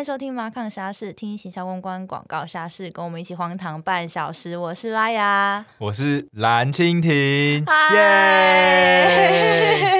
迎收听马抗沙士，听行销公关广告沙士，跟我们一起荒唐半小时。我是拉雅，我是蓝蜻蜓，耶！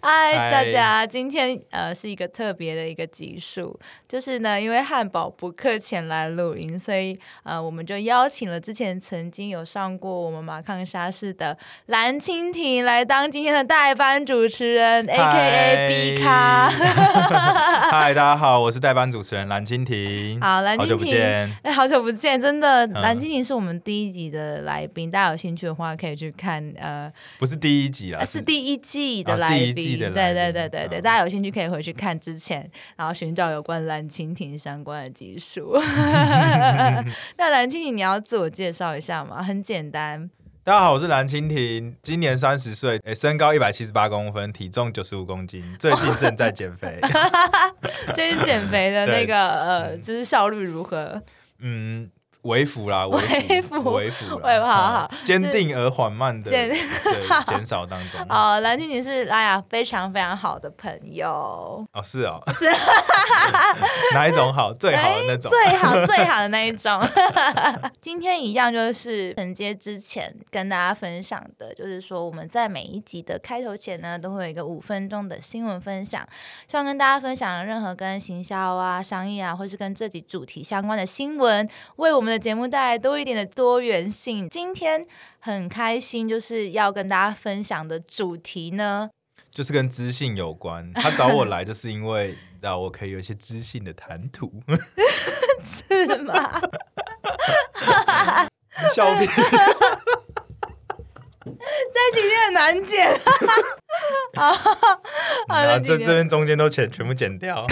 嗨，大家，今天呃是一个特别的一个集数，就是呢，因为汉堡不客前来录音，所以呃我们就邀请了之前曾经有上过我们马抗沙士的蓝蜻蜓来当今天的代班主持人，A K A B 咖。嗨，大家好，我是代班主持人蓝蜻蜓，好，蓝好久不蜻蜓。见。哎，好久不见，真的，嗯蓝蜻蜓是我们第一集的来宾，大家有兴趣的话可以去看，呃，不是第一集啦，是第一季的哦来宾，第一季的对对对对对，嗯大家有兴趣可以回去看之前，然后寻找有关蓝蜻蜓相关的技术。那蓝蜻蜓，你要自我介绍一下吗？很简单，大家好，我是蓝蜻蜓，今年三十岁，诶身高一百七十八公分，体重九十五公斤，最近正在减肥。最近减肥的 那对个呃，就是效率如何？嗯，微服啦，微微服，微服，微服好好坚定而缓慢的减减少当中。哦，蓝蜻蜓是拉雅非常非常好的朋友。哦，是哦，是哪一种好？最好的那种。最好最好的那一种。今天一样就是承接之前跟大家分享的，就是说我们在每一集的开头前呢，都会有一个五分钟的新闻分享，希望跟大家分享任何跟行销啊、商业啊，或是跟这集主题相关的新闻，为我们的节目带来多一点的多元性。今天很开心，就是要跟大家分享的主题呢，就是跟知性有关。他找我来，就是因为你知道我可以有一些知性的谈吐。是吗？笑屁！这几天很难剪。好，好然的，今天后这这边中间都剪全部剪掉。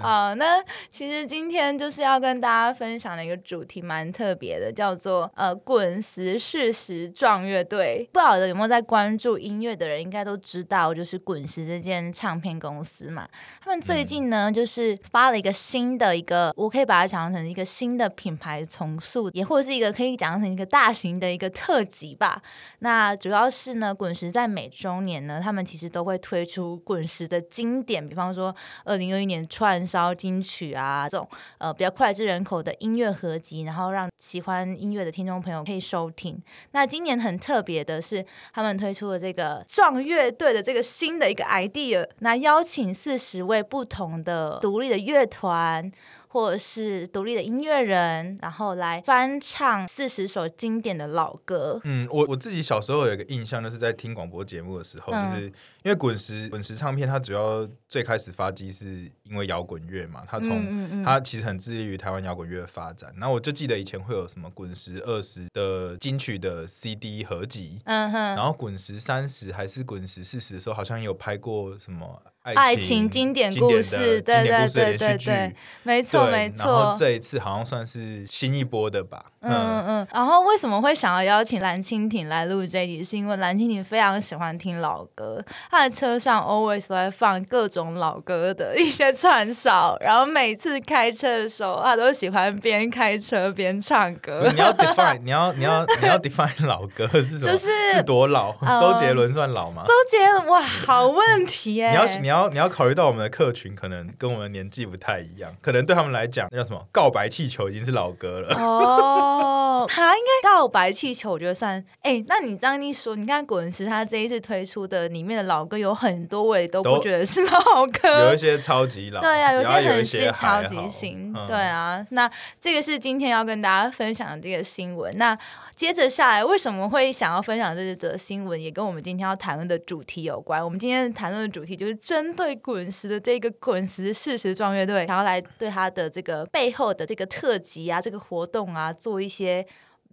好，那其实今天就是要跟大家分享的一个主题蛮特别的，叫做呃滚石事实壮乐队。不晓得有没有在关注音乐的人，应该都知道，就是滚石这间唱片公司嘛。他们最近呢，就是发了一个新的一个，我可以把它想象成一个新的品牌重塑，也或者是一个可以讲成一个大型的一个特辑吧。那主要是呢，滚石在每周年呢，他们其实都会推出滚石的经典，比方说二零二一年串烧金曲啊这种呃比较脍炙人口的音乐合集，然后让喜欢音乐的听众朋友可以收听。那今年很特别的是，他们推出了这个壮乐队的这个新的一个 idea，那邀请四十位不同的独立的乐团。或者是独立的音乐人，然后来翻唱四十首经典的老歌。嗯，我我自己小时候有一个印象，就是在听广播节目的时候，嗯就是因为滚石滚石唱片，它主要最开始发迹是因为摇滚乐嘛，它从、嗯嗯嗯它其实很致力于台湾摇滚乐的发展。然后我就记得以前会有什么滚石二十的金曲的 CD 合集，嗯哼，然后滚石三十还是滚石四十的时候，好像有拍过什么爱情情经典故事，对对对。对对，没错对没然后错。这一次好像算是新一波的吧。嗯嗯嗯，然后为什么会想要邀请蓝蜻蜓来录这一集？是因为蓝蜻蜓非常喜欢听老歌，他的车上 always 都在放各种老歌的一些串烧，然后每次开车的时候，他都喜欢边开车边唱歌。你要 define，你要你要你要 define 老歌是什么？就是是多老？呃周杰伦算老吗？周杰伦，哇，好问题耶！你要你要你要考虑到我们的客群可能跟我们的年纪不太一样，可能对他们来讲，那叫什么？告白气球已经是老歌了。哦，他应该告白气球，我觉得算。哎、那你这样一说，你看滚石他这一次推出的里面的老歌有很多，我也都不觉得是老歌。有一些超级老，对啊，有些很一些是超级新，嗯对啊。那这个是今天要跟大家分享的这个新闻。那接着下来，为什么会想要分享这则新闻，也跟我们今天要谈论的主题有关。我们今天谈论的主题就是针对滚石的这个滚石事实壮乐队，想要来对他的这个背后的这个特辑啊，这个活动啊，做一些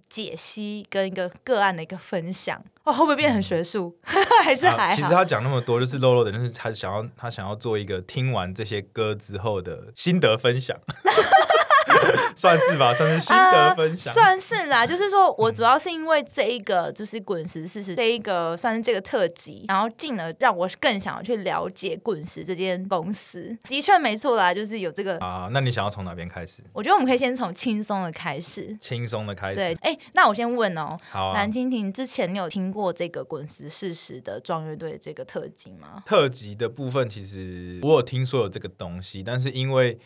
解析跟一个个案的一个分享。哇，会不会变很学术？还是还？其实他讲那么多，就是露露的，就是他想要他想要做一个听完这些歌之后的心得分享，算是吧，算是心得分享。呃算是啦，就是说我主要是因为这一个就是滚石四十这一个算是这个特辑，然后进而让我更想要去了解滚石这间公司。的确没错啦，就是有这个，啊，那你想要从哪边开始？我觉得我们可以先从轻松的开始。轻松的开始对始。，哎，那我先问哦，好啊蓝。蜻蜓之前你有听过这个滚石四十的壮乐队这个特辑吗？特辑的部分，其实我有听说有这个东西，但是因为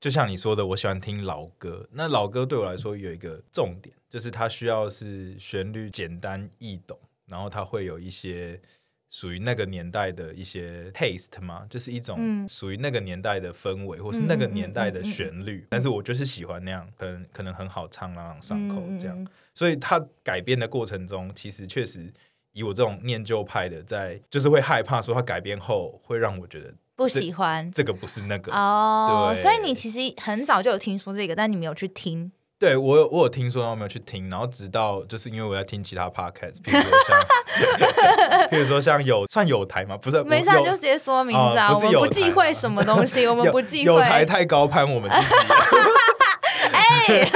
就像你说的，我喜欢听老歌。那老歌对我来说有一个重点，就是它需要是旋律简单易懂，然后它会有一些属于那个年代的一些 taste 嘛，就是一种属于那个年代的氛围，或是那个年代的旋律。但是我就是喜欢那样，可能可能很好唱，朗朗上口这样。所以它改编的过程中，其实确实以我这种念旧派的，在就是会害怕说它改编后会让我觉得。不喜欢这个不是那个哦，所以你其实很早就有听说这个，但你没有去听。对我有我有听说，然后没有去听，然后直到就是因为我在听其他 podcast，比如说像，比如说像有算有台吗？不是，没事，就直接说名字啊，我们不忌讳什么东西，我们不忌讳。有台太高攀我们自己。哎，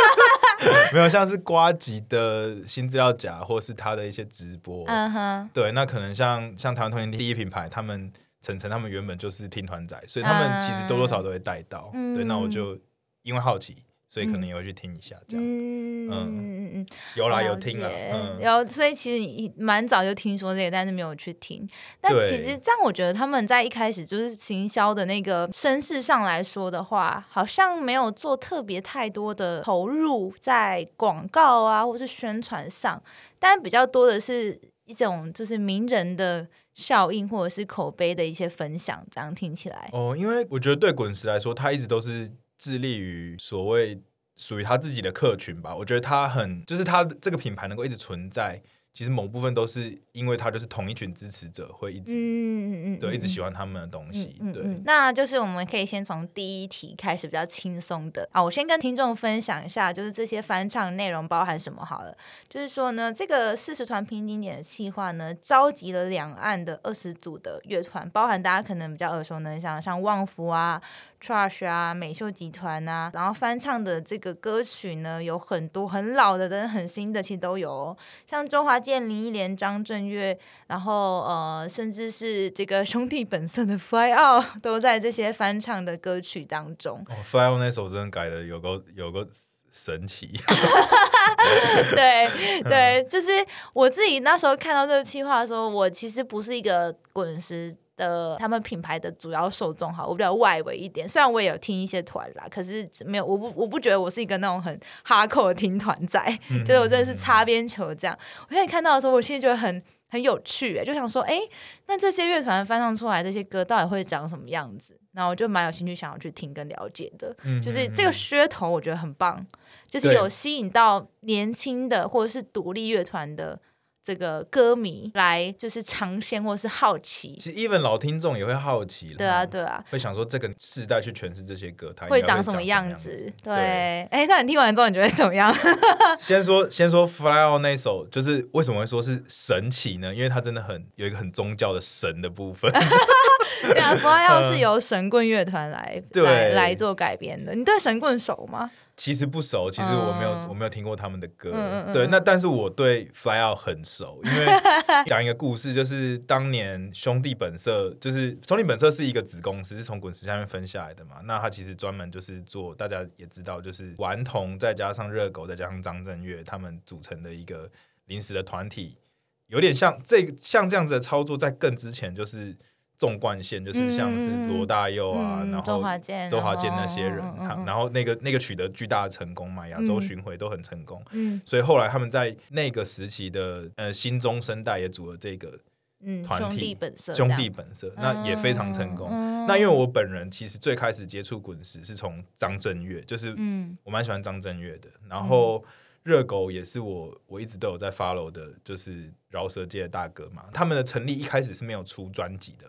没有，像是瓜吉的新资料夹，或是他的一些直播，嗯哼，对，那可能像像台湾通讯第一品牌，他们。晨晨他们原本就是听团仔，所以他们其实多多少都会带到。对，那我就因为好奇，所以可能也会去听一下这样。嗯嗯嗯，有啦，有听了。嗯，有，所以其实你蛮早就听说这个，但是没有去听。但其实这样，我觉得他们在一开始就是行销的那个声势上来说的话，好像没有做特别太多的投入在广告啊，或是宣传上，但比较多的是一种就是名人的。效应或者是口碑的一些分享，这样听起来哦，因为我觉得对滚石来说，他一直都是致力于所谓属于他自己的客群吧。我觉得他很，就是他这个品牌能够一直存在。其实某部分都是因为他就是同一群支持者会一直，嗯嗯嗯，对，一直喜欢他们的东西，对。那就是我们可以先从第一题开始比较轻松的啊，我先跟听众分享一下，就是这些翻唱内容包含什么好了。就是说呢，这个四十团拼经典的计划呢，召集了两岸的二十组的乐团，包含大家可能比较耳熟能详，像旺福啊。Trash 啊，美秀集团啊，然后翻唱的这个歌曲呢，有很多很老的，跟很新的，其实都有。像周华健、林忆莲、张震岳，然后呃，甚至是这个兄弟本色的《Fly Out 》，都在这些翻唱的歌曲当中。哦，《Fly Out》那首真的改的有个有个神奇。对 对，就是我自己那时候看到这个计划的时候，我其实不是一个滚石。的他们品牌的主要受众哈，我比较外围一点。虽然我也有听一些团啦，可是没有，我不我不觉得我是一个那种很哈扣的听团仔，就是我真的是擦边球这样。我现在看到的时候，我其实觉得很很有趣，就想说，哎，那这些乐团翻唱出来这些歌到底会长什么样子？然后我就蛮有兴趣想要去听跟了解的。就是这个噱头，我觉得很棒，就是有吸引到年轻的或者是独立乐团的。这个歌迷来就是尝鲜或是好奇，其实 even 老听众也会好奇，对啊对啊，会想说这个世代去诠释这些歌，它会长什么样子？对，哎，那你听完之后你觉得怎么样？先说先说 Fly Out 那首，就是为什么会说是神奇呢？因为它真的很有一个很宗教的神的部分。对啊，Fly Out 是由神棍乐团来来来做改编的。你对神棍熟吗？其实不熟，其实我没有我没有听过他们的歌。对，那但是我对 Fly Out 很熟，因为 讲一个故事，就是当年兄弟本色，就是兄弟本色是一个子公司，是从滚石下面分下来的嘛。那他其实专门就是做，大家也知道，就是顽童再加上热狗再加上张震岳他们组成的一个临时的团体，有点像这像这样子的操作，在更之前就是。纵贯线就是像是罗大佑啊，然后周华健、周华健那些人，他然后那个那个取得巨大的成功嘛，亚洲巡回都很成功，嗯，所以后来他们在那个时期的呃新中生代也组了这个团体，兄弟本色，那也非常成功。那因为我本人其实最开始接触滚石是从张震岳，就是我蛮喜欢张震岳的，然后热狗也是我我一直都有在 follow 的，就是饶舌界的大哥嘛。他们的成立一开始是没有出专辑的。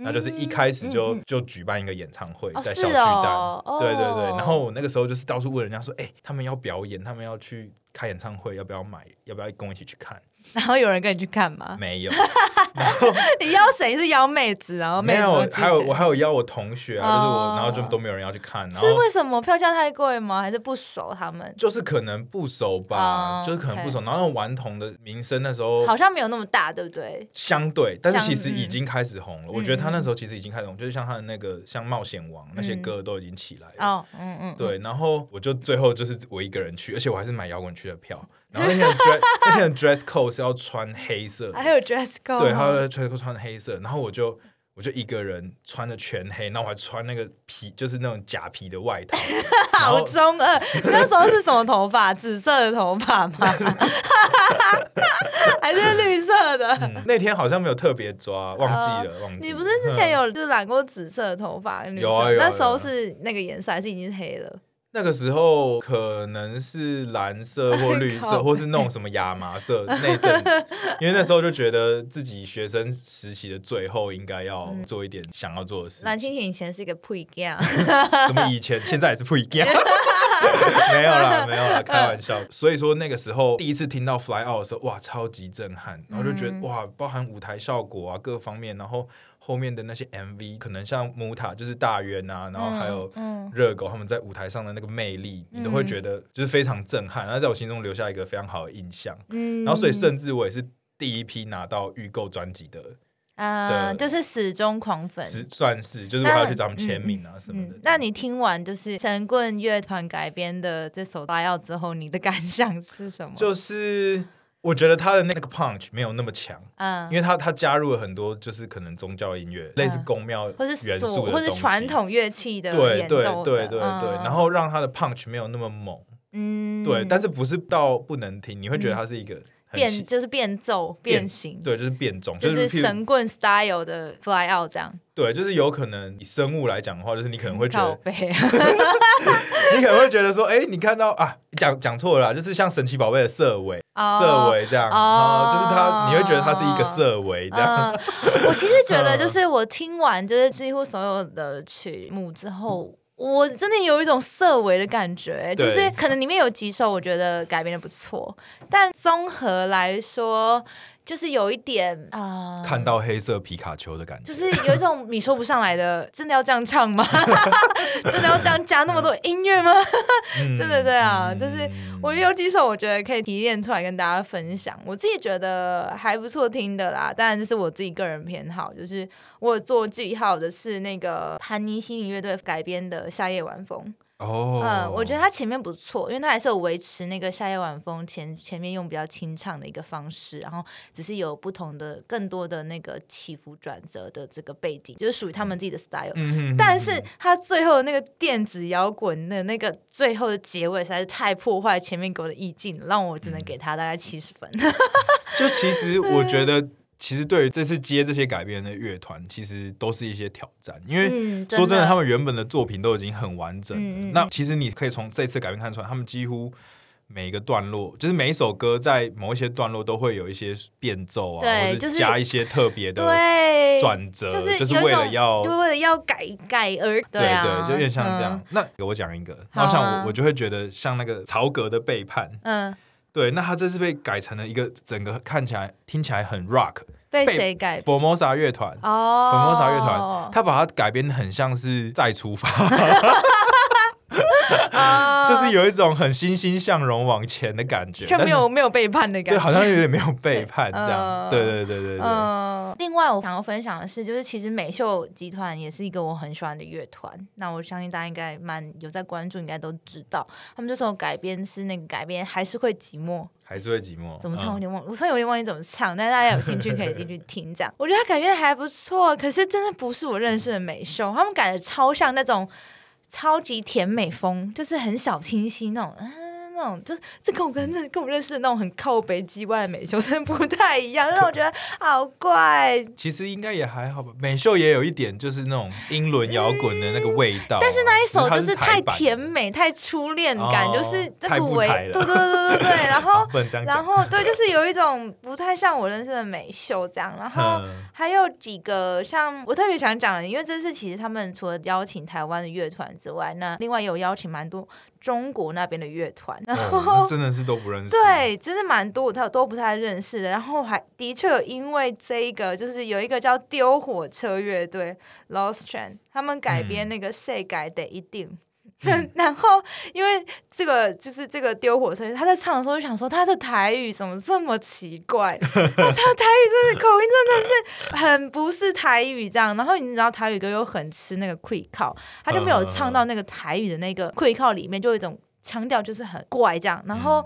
那就是一开始就就举办一个演唱会，在小巨蛋，对对对。然后我那个时候就是到处问人家说，哎，他们要表演，他们要去开演唱会，要不要买？要不要跟我一起去看？然后有人跟你去看吗？没有。你邀谁？是邀妹子，然后没有，还有我还有邀我同学啊，就是我，然后就都没有人要去看。是为什么票价太贵吗？还是不熟他们？就是可能不熟吧，就是可能不熟。然后顽童的名声那时候好像没有那么大，对不对？相对，但是其实已经开始红了。我觉得他那时候其实已经开始红，就是像他的那个像冒险王那些歌都已经起来了。哦，嗯嗯，对。然后我就最后就是我一个人去，而且我还是买摇滚区的票。然后那天的 dress 那天的 dress code 是要穿黑色，还有 dress code，对，他的 dress code 穿黑色。然后我就我就一个人穿的全黑，然后我还穿那个皮，就是那种假皮的外套，好中二。那时候是什么头发？紫色的头发吗？还是绿色的？那天好像没有特别抓，忘记了，忘记。你不是之前有就染过紫色的头发？有啊有。那时候是那个颜色，还是已经是黑了？那个时候可能是蓝色或绿色，或是那种什么亚麻色那阵，因为那时候就觉得自己学生实习的最后应该要做一点想要做的事。蓝蜻蜓以前是一个 pre gang，什么以前现在也是 pre gang，没有啦，没有啦，开玩笑。所以说那个时候第一次听到 fly out 的时候，哇，超级震撼，然后就觉得哇，包含舞台效果啊各方面，然后。后面的那些 MV 可能像木塔就是大渊啊，然后还有热狗他们在舞台上的那个魅力，你都会觉得就是非常震撼，然后在我心中留下一个非常好的印象。嗯，然后所以甚至我也是第一批拿到预购专辑的，啊，就是死忠狂粉，算是就是我要去找他们签名啊什么的。那你听完就是神棍乐团改编的这首《大药》之后，你的感想是什么？就是。我觉得他的那个 punch 没有那么强，嗯，因为他他加入了很多就是可能宗教音乐，类似宫庙或是元素或是传统乐器的对对对对对，然后让他的 punch 没有那么猛，嗯，对，但是不是到不能听，你会觉得他是一个变就是变奏变形，对，就是变种，就是神棍 style 的 fly out 这样，对，就是有可能以生物来讲的话，就是你可能会觉得，你可能会觉得说，哎，你看到啊，讲讲错了，就是像神奇宝贝的色尾。色维这样，就是他，你会觉得他是一个色维这样。我其实觉得，就是我听完就是几乎所有的曲目之后，我真的有一种色维的感觉，就是可能里面有几首我觉得改编的不错，但综合来说。就是有一点啊，看到黑色皮卡丘的感觉，就是有一种你说不上来的，真的要这样唱吗？真的要这样加那么多音乐吗？真的对啊，就是我有几首我觉得可以提炼出来跟大家分享，我自己觉得还不错听的啦。当然这是我自己个人偏好，就是我做记号的是那个潘尼西尼乐队改编的《夏夜晚风》。哦，嗯，我觉得他前面不错，因为他还是有维持那个夏夜晚风前前面用比较清唱的一个方式，然后只是有不同的更多的那个起伏转折的这个背景，就是属于他们自己的 style。嗯但是他最后那个电子摇滚的那个最后的结尾实在是太破坏前面给我的意境，让我只能给他大概七十分。就其实我觉得。其实对于这次接这些改编的乐团，其实都是一些挑战，因为说真的，他们原本的作品都已经很完整了。那其实你可以从这次改编看出来，他们几乎每一个段落，就是每一首歌在某一些段落都会有一些变奏啊，或者加一些特别的转折，就是为了要为了要改改而对对，就有点像这样。那给我讲一个，那像我，我就会觉得像那个曹格的背叛，嗯。对，那他这次被改成了一个整个看起来、听起来很 rock，被谁改？Formosa 乐团哦，Formosa 乐团，他把它改编的很像是再出发。就是有一种很欣欣向荣往前的感觉，就没有没有背叛的感觉，对，好像有点没有背叛这样。对对对对对。另外，我想要分享的是，就是其实美秀集团也是一个我很喜欢的乐团。那我相信大家应该蛮有在关注，应该都知道，他们这首改编是那个改编还是会寂寞，还是会寂寞。怎么唱？有点忘，我突然有点忘记怎么唱。但是大家有兴趣可以进去听。这样，我觉得他改编还不错，可是真的不是我认识的美秀，他们改的超像那种。超级甜美风，就是很小清新那种。那种就是这跟我跟这跟我认识的那种很靠北机外的美秀真的不太一样，让我觉得好怪。其实应该也还好吧，美秀也有一点就是那种英伦摇滚的那个味道。但是那一首就是太甜美、太初恋感，就是这个味。对对对对对，然后然后对，就是有一种不太像我认识的美秀这样。然后还有几个像我特别想讲的，因为这次其实他们除了邀请台湾的乐团之外，那另外有邀请蛮多。中国那边的乐团，然后真的是都不认识，对，真的蛮多，他都不太认识的。然后还的确有因为这一个，就是有一个叫丢火车乐队 Lost Train，他们改编那个谁改得一定。然后，因为这个就是这个丢火车，他在唱的时候就想说他的台语怎么这么奇怪？他台语真的口音真的是很不是台语这样。然后你知道台语歌又很吃那个 quick call，他就没有唱到那个台语的那个 quick call 里面，就有一种腔调就是很怪这样。然后，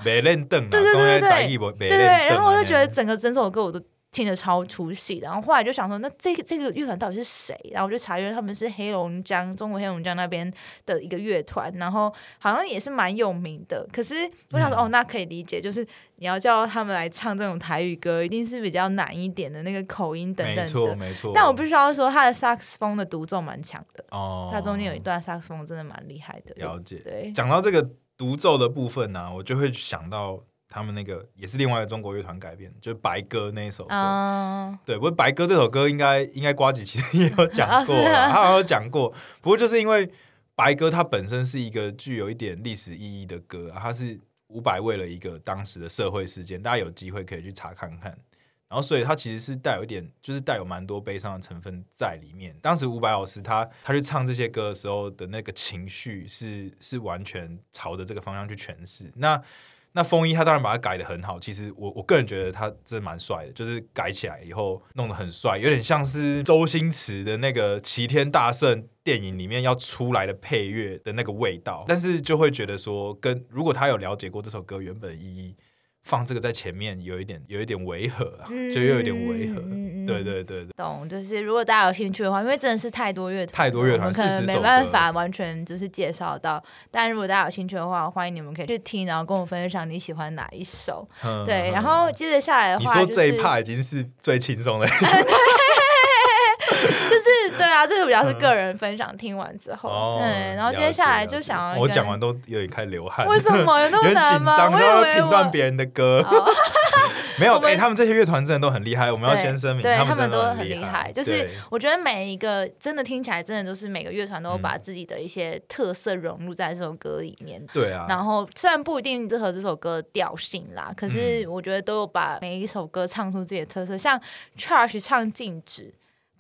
对对对对对，对对。然后我就觉得整个整首歌我都。听得超出戏，然后后来就想说，那这个这个乐团到底是谁？然后我就查，阅他们是黑龙江中国黑龙江那边的一个乐团，然后好像也是蛮有名的。可是我想说，哦，那可以理解，就是你要叫他们来唱这种台语歌，一定是比较难一点的那个口音等等的。没错，没错。但我必须要说，他的萨克斯风的独奏蛮强的哦，他中间有一段萨克斯风真的蛮厉害的。了解。对，讲到这个独奏的部分呢，我就会想到。他们那个也是另外一个中国乐团改编，就是白鸽那一首歌。对，不过白鸽这首歌应该应该瓜子其实也有讲过，他好像有讲过。不过就是因为白鸽它本身是一个具有一点历史意义的歌，它是伍佰为了一个当时的社会事件，大家有机会可以去查看看。然后所以它其实是带有一点，就是带有蛮多悲伤的成分在里面。当时伍佰老师他他去唱这些歌的时候的那个情绪是是完全朝着这个方向去诠释。那那风衣他当然把它改的很好，其实我我个人觉得他真的蛮帅的，就是改起来以后弄得很帅，有点像是周星驰的那个《齐天大圣》电影里面要出来的配乐的那个味道，但是就会觉得说，跟如果他有了解过这首歌原本的意义。放这个在前面有一点有一点违和啊，就又有点违和。对对对对懂。就是如果大家有兴趣的话，因为真的是太多乐团，太多乐团，可能没办法完全就是介绍到。但如果大家有兴趣的话，欢迎你们可以去听，然后跟我分享你喜欢哪一首。对，然后接着下来的话，你说这一趴已经是最轻松的。就 是对啊，这个比较是个人分享。听完之后，对，然后接下来就想要我讲完都有点开始流汗。为什么有那么 难吗？我要评断别人的歌。没有，哎，他们这些乐团真的都很厉害。我们要先声明，他们都很厉害。就是我觉得每一个真的听起来，真的都是每个乐团都把自己的一些特色融入在这首歌里面。对啊。然后虽然不一定和这首歌调性啦，可是我觉得都有把每一首歌唱出自己的特色。像 Charge 唱《静止》。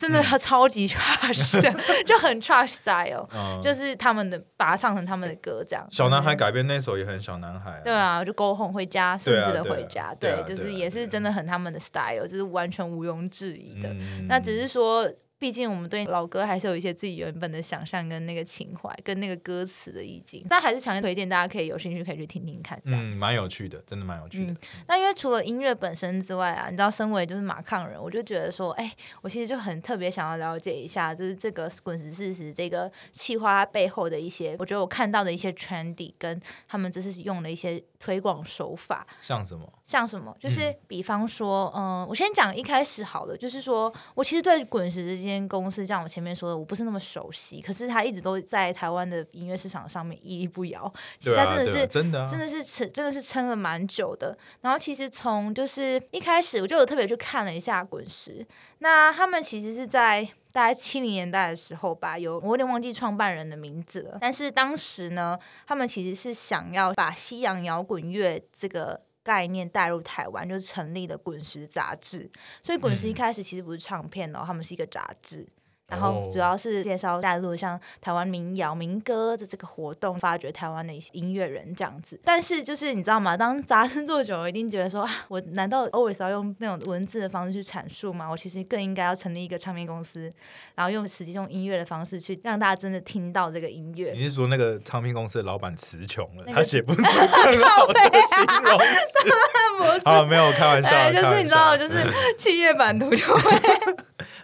真的他超级 trash 的，就很 trash style，就是他们的把它唱成他们的歌这样。小男孩改编那首也很小男孩。对啊，就 Go Home 回家，甚至的回家，对，就是也是真的很他们的 style，就是完全毋庸置疑的。那只是说。毕竟我们对老歌还是有一些自己原本的想象跟那个情怀，跟那个歌词的意境，但还是强烈推荐大家可以有兴趣可以去听听看。嗯，蛮有趣的，真的蛮有趣的。那因为除了音乐本身之外啊，你知道，身为就是马抗人，我就觉得说，哎，我其实就很特别想要了解一下，就是这个滚石事实这个企划背后的一些，我觉得我看到的一些 trendy 跟他们这是用的一些推广手法，像什么？像什么？就是比方说，嗯，我先讲一开始好了，就是说我其实对滚石这间公司，像我前面说的，我不是那么熟悉，可是他一直都在台湾的音乐市场上面屹立不摇，其实他真的是真的真的是撑真的是撑了蛮久的。然后其实从就是一开始，我就有特别去看了一下滚石，那他们其实是在大概七零年代的时候吧，有我有点忘记创办人的名字了，但是当时呢，他们其实是想要把西洋摇滚乐这个。概念带入台湾，就是成立了滚石杂志。所以滚石一开始其实不是唱片哦，他们是一个杂志。然后主要是介绍大陆像台湾民谣民歌的这个活动，发掘台湾的一些音乐人这样子。但是就是你知道吗？当杂志做久了，一定觉得说，我难道 always 要用那种文字的方式去阐述吗？我其实更应该要成立一个唱片公司，然后用实际用音乐的方式去让大家真的听到这个音乐。你是说那个唱片公司的老板词穷了，他写不出 更好的形容词？啊，没有开玩笑，就是你知道，就 是企业版图就会。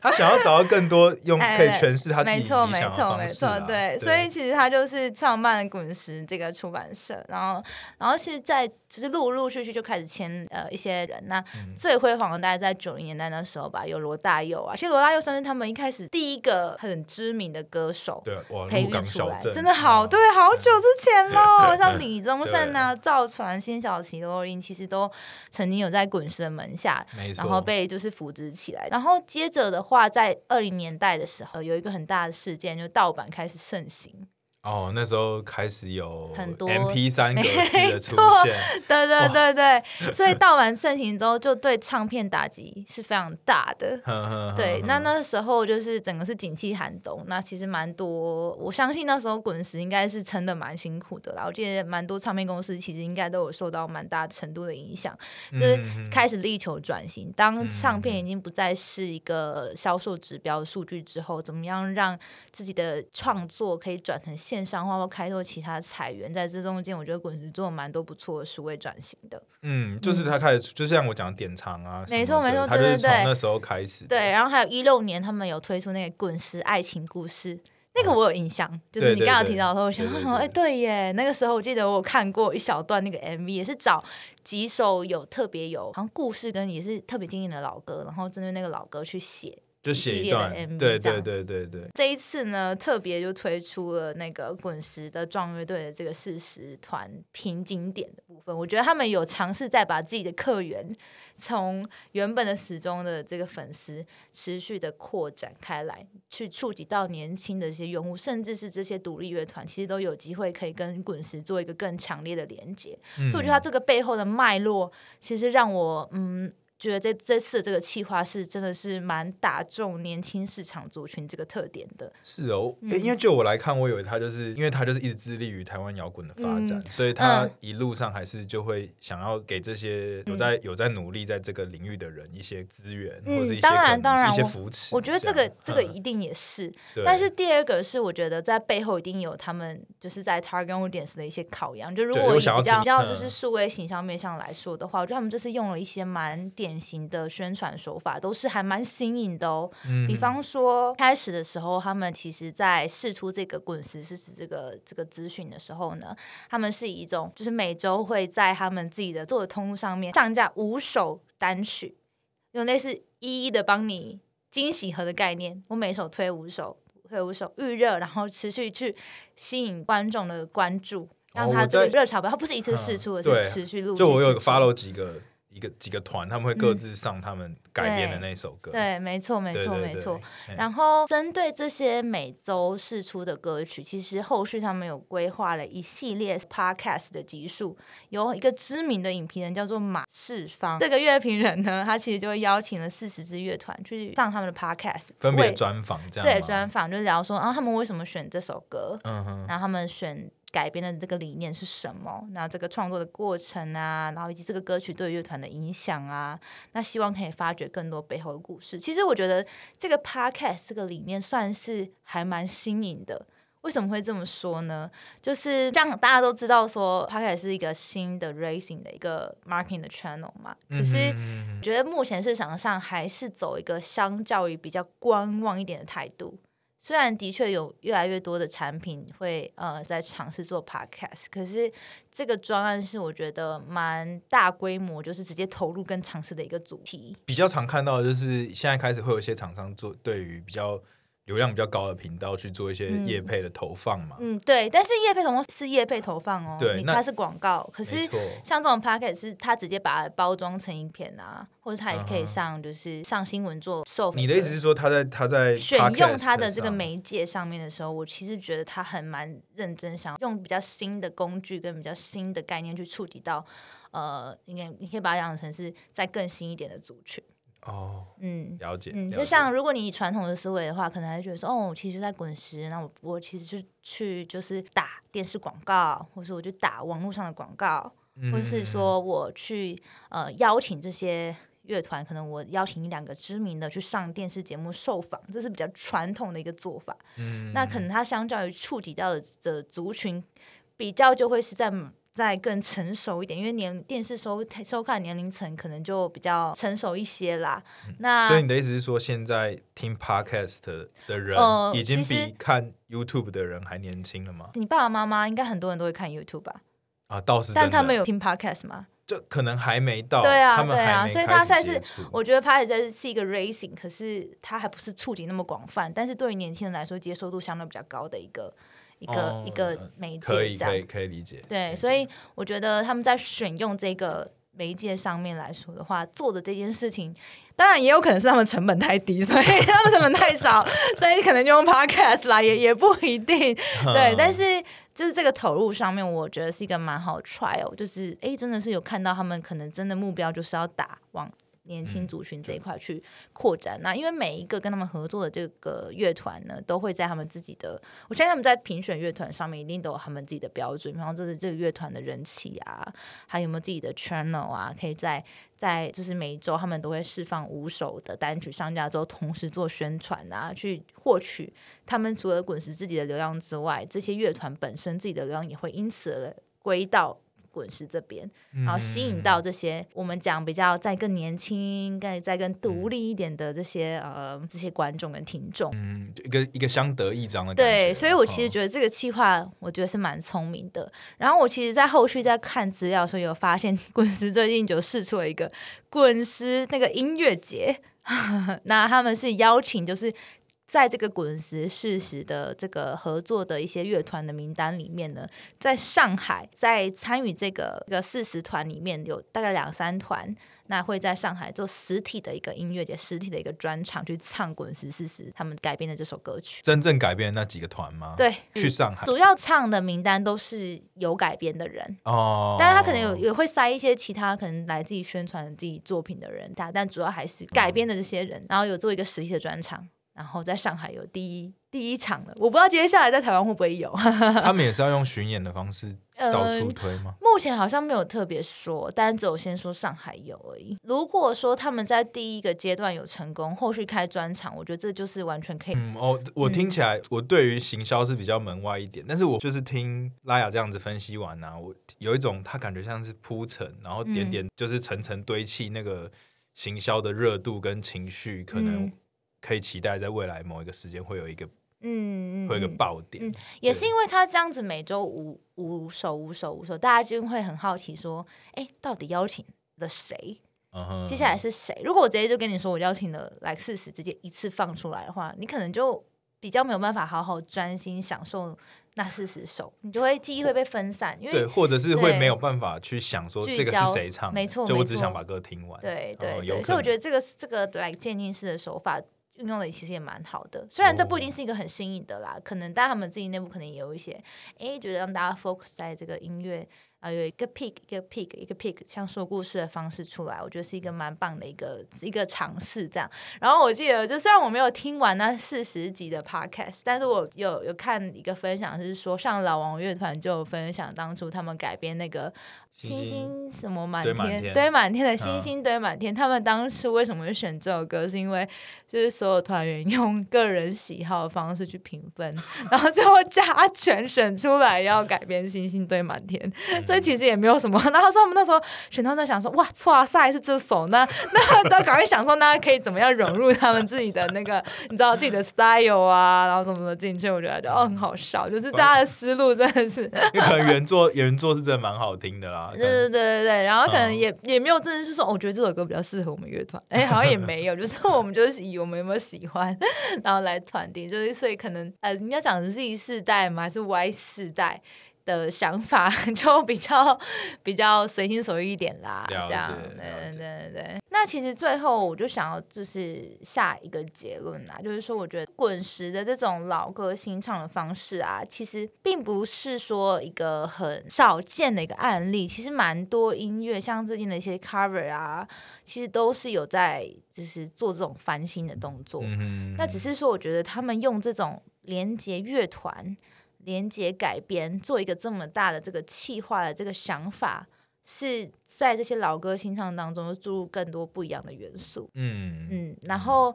他想要找到更多用可以诠释他自己没错没错没错，对，所以其实他就是创办了滚石这个出版社，然后然后是在就是陆陆续续就开始签呃一些人，那最辉煌的大概在九零年代那时候吧，有罗大佑啊，其实罗大佑算是他们一开始第一个很知名的歌手，对，培育出来，真的好对，好久之前喽，像李宗盛啊、赵传、辛晓琪、罗琳，其实都曾经有在滚石的门下，然后被就是扶植起来，然后接着的。话在二零年代的时候，有一个很大的事件，就盗版开始盛行。哦，那时候开始有很多 M P 三 格式的出现，对对对对，所以盗版盛行之后，就对唱片打击是非常大的。对，那那时候就是整个是景气寒冬，那其实蛮多，我相信那时候滚石应该是撑的蛮辛苦的啦。我记得蛮多唱片公司其实应该都有受到蛮大程度的影响，就是开始力求转型。当唱片已经不再是一个销售指标数据之后，怎么样让自己的创作可以转成现线上化或开拓其他裁源，在这中间，我觉得滚石做了蛮多不错的数位转型的。嗯，就是他开始，就像我讲典藏啊，没错没错，他就是从那时候开始。对，然后还有一六年，他们有推出那个滚石爱情故事，那个我有印象，就是你刚刚提到的时候，我想说，哎，对耶，那个时候我记得我看过一小段那个 MV，也是找几首有特别有好像故事跟也是特别经典的老歌，然后针对那个老歌去写。就写一段，对对对对对。这一次呢，特别就推出了那个滚石的壮乐队的这个四十团拼经典的部分。我觉得他们有尝试在把自己的客源从原本的死忠的这个粉丝持续的扩展开来，去触及到年轻的一些用户，甚至是这些独立乐团，其实都有机会可以跟滚石做一个更强烈的连接。所以我觉得它这个背后的脉络，其实让我嗯。觉得这这次这个企划是真的是蛮打中年轻市场族群这个特点的。是哦，因为就我来看，我以为他就是因为他就是一直致力于台湾摇滚的发展，所以他一路上还是就会想要给这些有在有在努力在这个领域的人一些资源，或者一些当然当然一些扶持。我觉得这个这个一定也是，但是第二个是我觉得在背后一定有他们就是在 target audience 的一些考量。就如果比较比较就是数位形象面上来说的话，我觉得他们这次用了一些蛮点。典型的宣传手法都是还蛮新颖的哦。比方说，开始的时候，他们其实在试出这个滚石是指这个这个资讯的时候呢，他们是以一种就是每周会在他们自己的做的通路上面上架五首单曲，用类似一一的帮你惊喜盒的概念，我每首推五首，推五首预热，然后持续去吸引观众的关注，让他这个热潮不，它不是一次试出，而是持续录。就我有 follow 几个。一个几个团，他们会各自上他们改编的那首歌。对，没错，没错，没错。然后针对这些每周试出的歌曲，其实后续他们有规划了一系列 podcast 的集数。有一个知名的影评人叫做马世芳，这个乐评人呢，他其实就邀请了四十支乐团去上他们的 podcast，分别专访这样。对，专访就聊说，啊，他们为什么选这首歌？嗯哼，然后他们选。改编的这个理念是什么？那这个创作的过程啊，然后以及这个歌曲对乐团的影响啊，那希望可以发掘更多背后的故事。其实我觉得这个 podcast 这个理念算是还蛮新颖的。为什么会这么说呢？就是像，大家都知道说 podcast 是一个新的 racing 的一个 marketing 的 channel 嘛。可是觉得目前市场上还是走一个相较于比较观望一点的态度。虽然的确有越来越多的产品会呃在尝试做 podcast，可是这个专案是我觉得蛮大规模，就是直接投入跟尝试的一个主题。比较常看到的就是现在开始会有一些厂商做对于比较。流量比较高的频道去做一些业配的投放嘛？嗯，对。但是业配投放是业配投放哦，对，它是广告。可是像这种 packet 是它直接把它包装成影片啊，或者它也可以上就是上新闻做受。你的意思是说他在他在选用他的这个媒介上面的时候，我其实觉得他很蛮认真，想用比较新的工具跟比较新的概念去触及到呃，应该你可以把它养成是再更新一点的族群。哦，嗯，了解，嗯，就像如果你以传统的思维的话，可能还觉得说，哦，我其实，在滚石，那我我其实是去就是打电视广告，或是我就打网络上的广告，或是说我去呃邀请这些乐团，可能我邀请一两个知名的去上电视节目受访，这是比较传统的一个做法。嗯，那可能它相较于触及到的的族群，比较就会是在。再更成熟一点，因为年电视收收看年龄层可能就比较成熟一些啦。那所以你的意思是说，现在听 podcast 的人已经比看 YouTube 的人还年轻了吗？你爸爸妈妈应该很多人都会看 YouTube 吧？啊，倒是，但他们有听 podcast 吗？就可能还没到。对啊，对啊，所以他算是我觉得 podcast 是一个 racing，可是它还不是触及那么广泛，但是对于年轻人来说，接受度相对比较高的一个。一个一个媒介，可以可以可以理解。对，所以我觉得他们在选用这个媒介上面来说的话，做的这件事情，当然也有可能是他们成本太低，所以他们成本太少，所以可能就用 podcast 啦，也也不一定。对，但是就是这个投入上面，我觉得是一个蛮好 try 哦，就是哎，真的是有看到他们可能真的目标就是要打往。年轻族群这一块去扩展。那因为每一个跟他们合作的这个乐团呢，都会在他们自己的，我相信他们在评选乐团上面一定都有他们自己的标准，比方说是这个乐团的人气啊，还有没有自己的 channel 啊，可以在在就是每一周他们都会释放五首的单曲上架之后，同时做宣传啊，去获取他们除了滚石自己的流量之外，这些乐团本身自己的流量也会因此而归到。滚石这边，然后吸引到这些我们讲比较再更年轻、更再更独立一点的这些呃这些观众跟听众，嗯，一个一个相得益彰的对，所以我其实觉得这个计划，我觉得是蛮聪明的。然后我其实，在后续在看资料的时候，有发现滚石最近就试出了一个滚石那个音乐节，那他们是邀请就是。在这个滚石事实的这个合作的一些乐团的名单里面呢，在上海在参与这个一个四十团里面有大概两三团，那会在上海做实体的一个音乐节、实体的一个专场去唱滚石四十他们改编的这首歌曲。真正改编的那几个团吗？对，去上海主要唱的名单都是有改编的人哦，但是他可能有也会塞一些其他可能来自己宣传自己作品的人，但但主要还是改编的这些人，然后有做一个实体的专场。然后在上海有第一第一场了，我不知道接下来在台湾会不会有。他们也是要用巡演的方式到处推吗？目前好像没有特别说，但只有先说上海有而已。如果说他们在第一个阶段有成功，后续开专场，我觉得这就是完全可以。嗯哦，我听起来我对于行销是比较门外一点，但是我就是听拉雅这样子分析完呢，我有一种他感觉像是铺陈，然后点点就是层层堆砌那个行销的热度跟情绪，可能。可以期待在未来某一个时间会有一个，嗯，会有一个爆点。嗯，也是因为他这样子每周五五首五首五首，大家就会很好奇说，哎，到底邀请了谁？接下来是谁？如果我直接就跟你说我邀请了来四十，直接一次放出来的话，你可能就比较没有办法好好专心享受那四十首，你就会记忆会被分散，因为对，或者是会没有办法去想说这个是谁唱，没错，就我只想把歌听完。对对对，所以我觉得这个这个来鉴定式的手法。运用的其实也蛮好的，虽然这不一定是一个很新颖的啦，可能但他们自己内部可能也有一些，哎，觉得让大家 focus 在这个音乐。啊，有一个 pick，一个 pick，一个 pick，像说故事的方式出来，我觉得是一个蛮棒的一个一个尝试，这样。然后我记得，就虽然我没有听完那四十集的 podcast，但是我有有看一个分享，是说像老王乐团就分享当初他们改编那个星星什么满天堆满天的星星堆满天，他们当时为什么会选这首歌，是因为就是所有团员用个人喜好的方式去评分，然后最后加权选出来要改编星星堆满天。所以其实也没有什么。然后说我们那时候选到在想说，哇，哇塞，是这首，那 那都赶快想说，那可以怎么样融入他们自己的那个，你知道自己的 style 啊，然后什么的进去，我觉得就哦很好笑，就是大家的思路真的是，因为可能原作原作是真的蛮好听的啦。对对对对对，然后可能也也没有真的是说，我觉得这首歌比较适合我们乐团，哎，好像也没有，就是 我们就是以我们有没有喜欢，然后来团定，就是所以可能呃，你要讲 Z 世代嘛？还是 Y 世代？的想法 就比较比较随心所欲一点啦，这样，对对对对。那其实最后我就想要就是下一个结论啦，就是说我觉得滚石的这种老歌新唱的方式啊，其实并不是说一个很少见的一个案例。其实蛮多音乐，像最近的一些 cover 啊，其实都是有在就是做这种翻新的动作。嗯那只是说，我觉得他们用这种连接乐团。连接改编做一个这么大的这个气化的这个想法，是在这些老歌新唱当中注入更多不一样的元素。嗯嗯，然后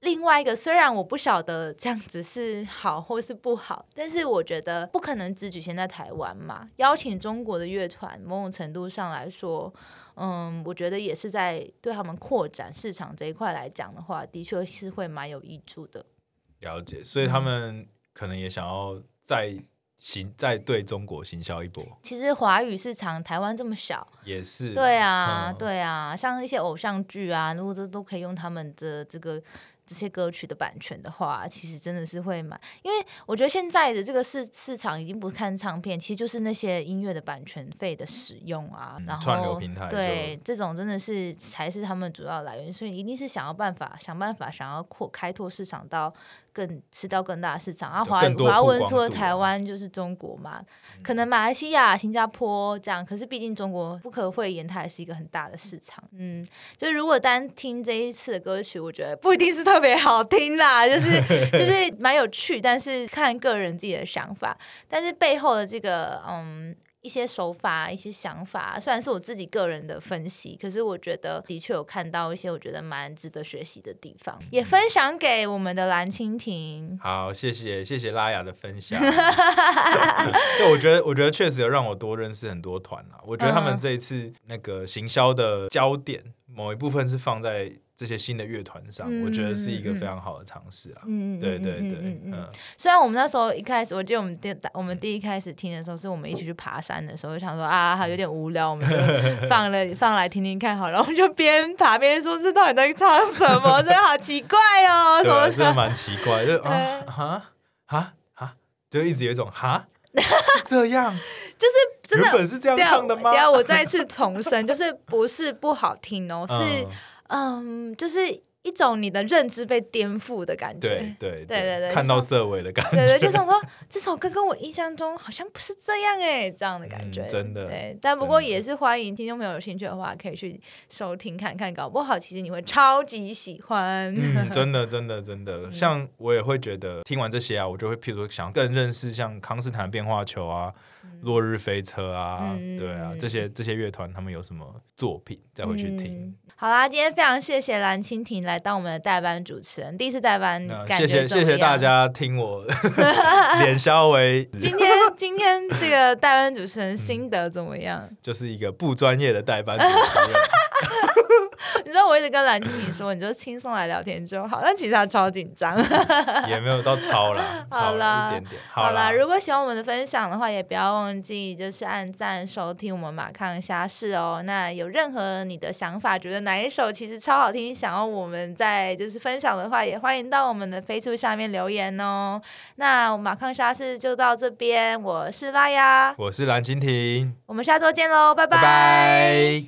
另外一个，虽然我不晓得这样子是好或是不好，但是我觉得不可能只局限在台湾嘛。邀请中国的乐团，某种程度上来说，嗯，我觉得也是在对他们扩展市场这一块来讲的话，的确是会蛮有益处的。了解，所以他们可能也想要。再行再对中国行销一波。其实华语市场台湾这么小，也是对啊，对啊，像一些偶像剧啊，如果这都可以用他们的这个这些歌曲的版权的话，其实真的是会买。因为我觉得现在的这个市市场已经不看唱片，其实就是那些音乐的版权费的使用啊，然后串流平台对这种真的是才是他们主要来源，所以一定是想要办法想办法想要扩开拓市场到。更吃到更大的市场。然后华华文除了台湾就是中国嘛，可能马来西亚、新加坡这样。可是毕竟中国不可讳言，它也是一个很大的市场。嗯，就如果单听这一次的歌曲，我觉得不一定是特别好听啦，就是 就是蛮有趣，但是看个人自己的想法。但是背后的这个嗯。一些手法、一些想法，虽然是我自己个人的分析，可是我觉得的确有看到一些我觉得蛮值得学习的地方，也分享给我们的蓝蜻蜓。好，谢谢谢谢拉雅的分享。就我觉得，我觉得确实有让我多认识很多团啊。我觉得他们这一次那个行销的焦点，某一部分是放在。这些新的乐团上，我觉得是一个非常好的尝试啊。嗯对对对，嗯。虽然我们那时候一开始，我记得我们第我们第一开始听的时候，是我们一起去爬山的时候，就想说啊，有点无聊，我们就放了 放来听听看好了。我们就边爬边说，这到底在唱什么？这好奇怪哦，什么？真的蛮奇怪，就 啊哈哈哈，就一直有一种哈是这样，就是真的原本是这样唱的吗？等下我再次重申，就是不是不好听哦，是。嗯，就是一种你的认知被颠覆的感觉，对对对对对，看到色尾的感觉，对对，就想说 这首歌跟我印象中好像不是这样哎，这样的感觉，真的。对，但不过也是欢迎听众朋友有兴趣的话，可以去收听看看，搞不好其实你会超级喜欢。嗯，真的真的真的，像我也会觉得听完这些啊，我就会譬如说想更认识像康斯坦变化球啊。落日飞车啊，对啊，这些这些乐团他们有什么作品，再回去听。好啦，今天非常谢谢蓝蜻蜓来当我们的代班主持人，第一次代班，谢谢谢谢大家听我 脸消为。今天今天这个代班主持人心得怎么样？就是一个不专业的代班主持人。你知道我一直跟蓝蜻蜓说，你就轻松来聊天就好，但其实他超紧张，也没有到超啦，好啦，一点点。好啦，如果喜欢我们的分享的话，也不要忘记就是按赞收听我们马康虾事哦。那有任何你的想法，觉得哪一首其实超好听，想要我们在就是分享的话，也欢迎到我们的 Facebook 下面留言哦。那马康虾事就到这边，我是拉雅，我是蓝蜻蜓，我们下周见喽，拜拜。